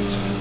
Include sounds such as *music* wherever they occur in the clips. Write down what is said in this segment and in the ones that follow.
It's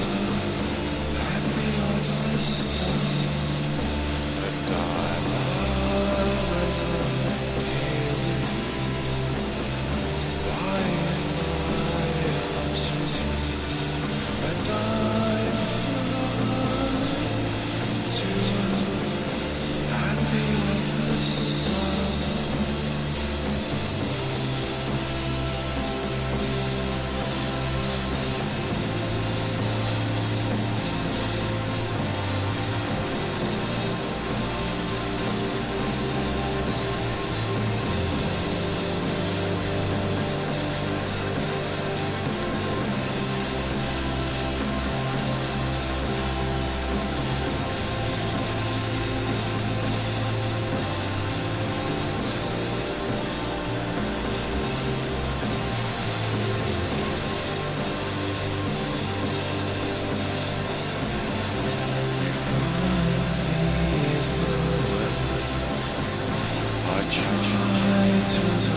try to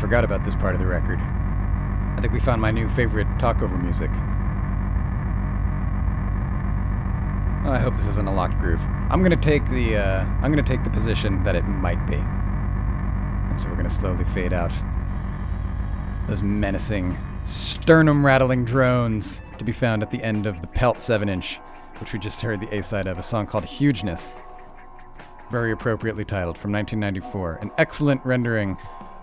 forgot about this part of the record. I think we found my new favorite talkover music. I hope this isn't a locked groove. I'm gonna take the uh, I'm gonna take the position that it might be, and so we're gonna slowly fade out those menacing, sternum-rattling drones to be found at the end of the Pelt 7-inch, which we just heard the A-side of, a song called "Hugeness," very appropriately titled from 1994, an excellent rendering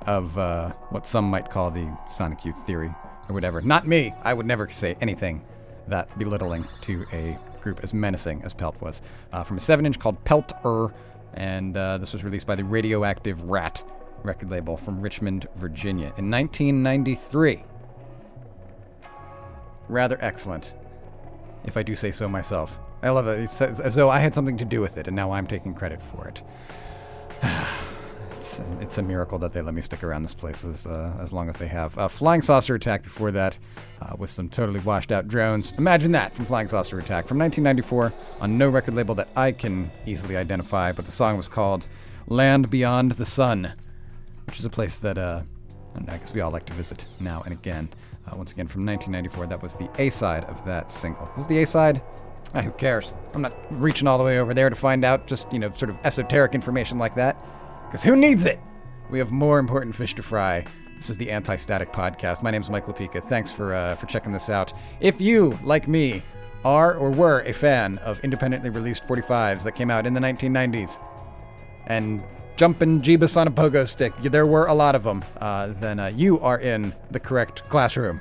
of uh, what some might call the Sonic Youth theory or whatever. Not me. I would never say anything that belittling to a group as menacing as Pelt was. Uh, from a 7 inch called Pelter, and uh, this was released by the Radioactive Rat record label from Richmond, Virginia in 1993. Rather excellent, if I do say so myself. I love it. It's as though I had something to do with it, and now I'm taking credit for it. *sighs* *sighs* it's, it's a miracle that they let me stick around this place as, uh, as long as they have. Uh, Flying Saucer Attack before that, uh, with some totally washed out drones. Imagine that from Flying Saucer Attack from 1994 on no record label that I can easily identify, but the song was called Land Beyond the Sun, which is a place that uh, I guess we all like to visit now and again. Uh, once again, from 1994, that was the A side of that single. Was the A side? Ah, who cares? I'm not reaching all the way over there to find out just, you know, sort of esoteric information like that. Because who needs it? We have more important fish to fry. This is the Anti Static Podcast. My name is Mike Lupica. Thanks for, uh, for checking this out. If you, like me, are or were a fan of independently released 45s that came out in the 1990s and jumping Jeebus on a pogo stick, there were a lot of them, uh, then uh, you are in the correct classroom.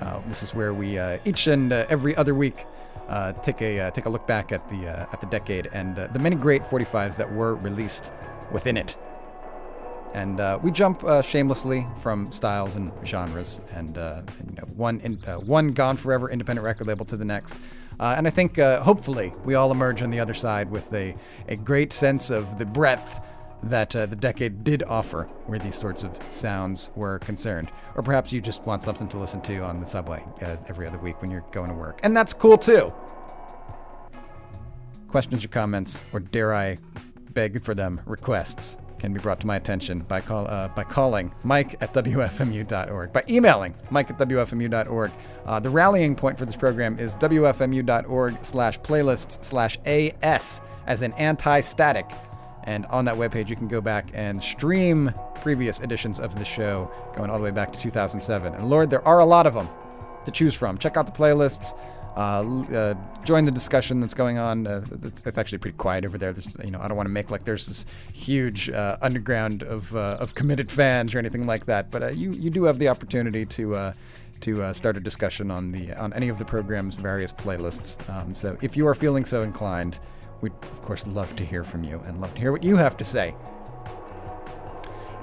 Uh, this is where we uh, each and uh, every other week uh, take a take a look back at the at the decade and the many great 45s that were released within it. And uh, we jump uh, shamelessly from styles and genres, and, uh, and you know, one in, one gone forever independent record label to the next. and I think hopefully we all emerge on the other side with a, a great sense of the breadth that uh, the decade did offer where these sorts of sounds were concerned. Or perhaps you just want something to listen to on the subway uh, every other week when you're going to work. And that's cool too. Questions or comments, or dare I beg for them, requests can be brought to my attention by, call, uh, by calling Mike at WFMU.org, by emailing Mike at WFMU.org. Uh, the rallying point for this program is WFMU.org slash playlists slash AS as an anti static. And on that webpage, you can go back and stream previous editions of the show, going all the way back to 2007. And Lord, there are a lot of them to choose from. Check out the playlists. Uh, uh, join the discussion that's going on. Uh, it's, it's, actually pretty quiet over there. There's, you know, I don't want to make like there's this huge uh, underground of uh, of committed fans or anything like that. But uh, you you do have the opportunity to to start a discussion on the on any of the program's various playlists. Um, so if you are feeling so inclined, We'd, of course, love to hear from you and love to hear what you have to say.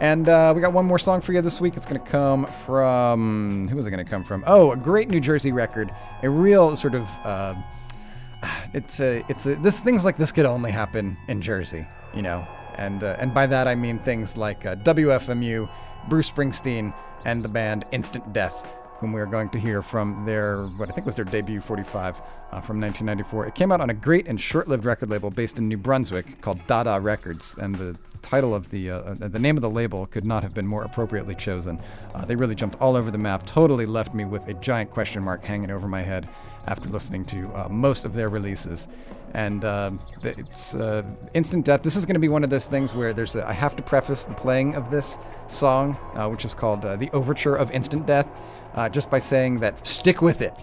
And uh, we got one more song for you this week. It's going to come from. Who is it going to come from? Oh, a great New Jersey record. A real sort of. Uh, *sighs* it's a. It's a. This things like this could only happen in Jersey, you know. And uh, and by that I mean things like uh, WFMU, Bruce Springsteen, and the band Instant Death whom we are going to hear from their, what I think was their debut 45 uh, from 1994. It came out on a great and short lived record label based in New Brunswick called Dada Records, and the title of the, uh, the name of the label could not have been more appropriately chosen. Uh, they really jumped all over the map, totally left me with a giant question mark hanging over my head after listening to uh, most of their releases. And uh, it's uh, instant death. This is going to be one of those things where there's a, I have to preface the playing of this song, uh, which is called uh, the Overture of Instant Death just by saying that stick with it.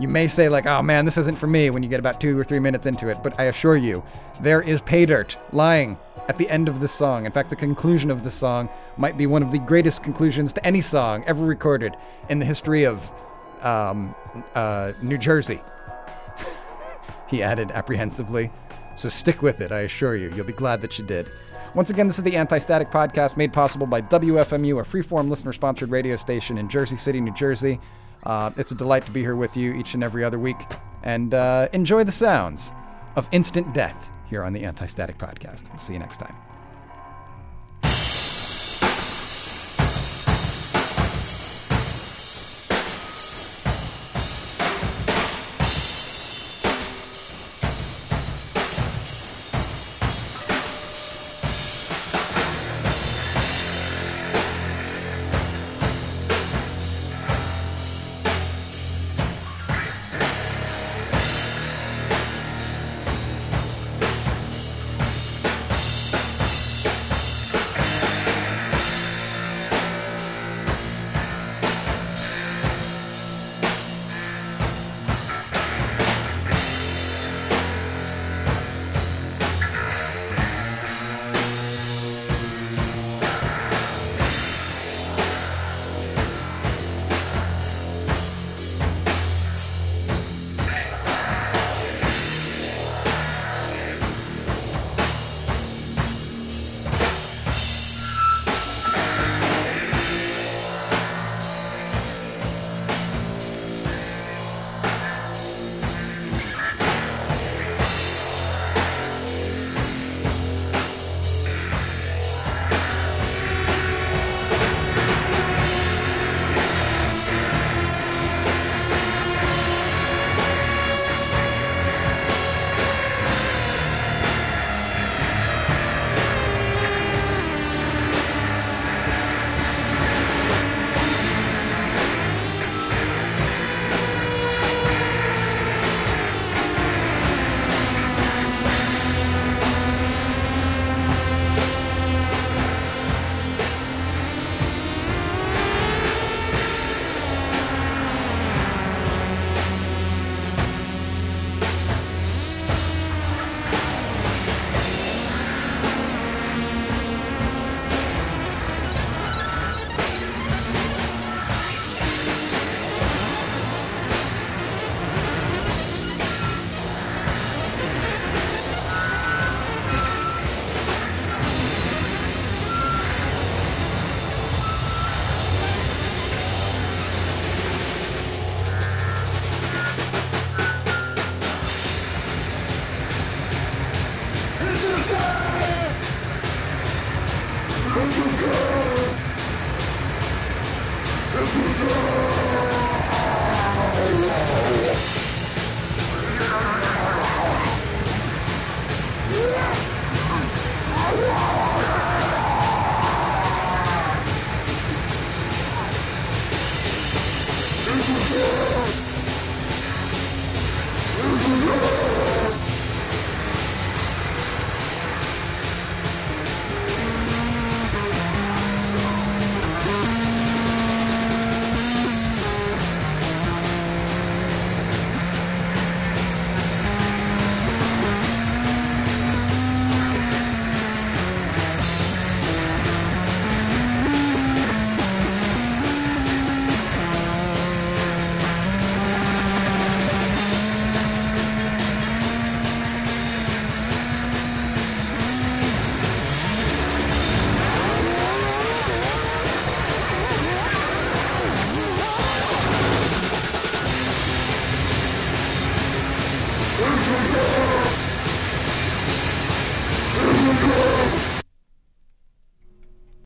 You may say, like, oh man, this isn't for me when you get about two or three minutes into it, but I assure you, there is pay dirt lying at the end of the song. In fact, the conclusion of the song might be one of the greatest conclusions to any song ever recorded in the history of um, uh, New Jersey. *laughs* he added apprehensively. So stick with it, I assure you. You'll be glad that you did. Once again, this is the Anti Static Podcast made possible by WFMU, a freeform listener sponsored radio station in Jersey City, New Jersey. Uh, it's a delight to be here with you each and every other week. And uh, enjoy the sounds of instant death here on the Anti Static Podcast. See you next time.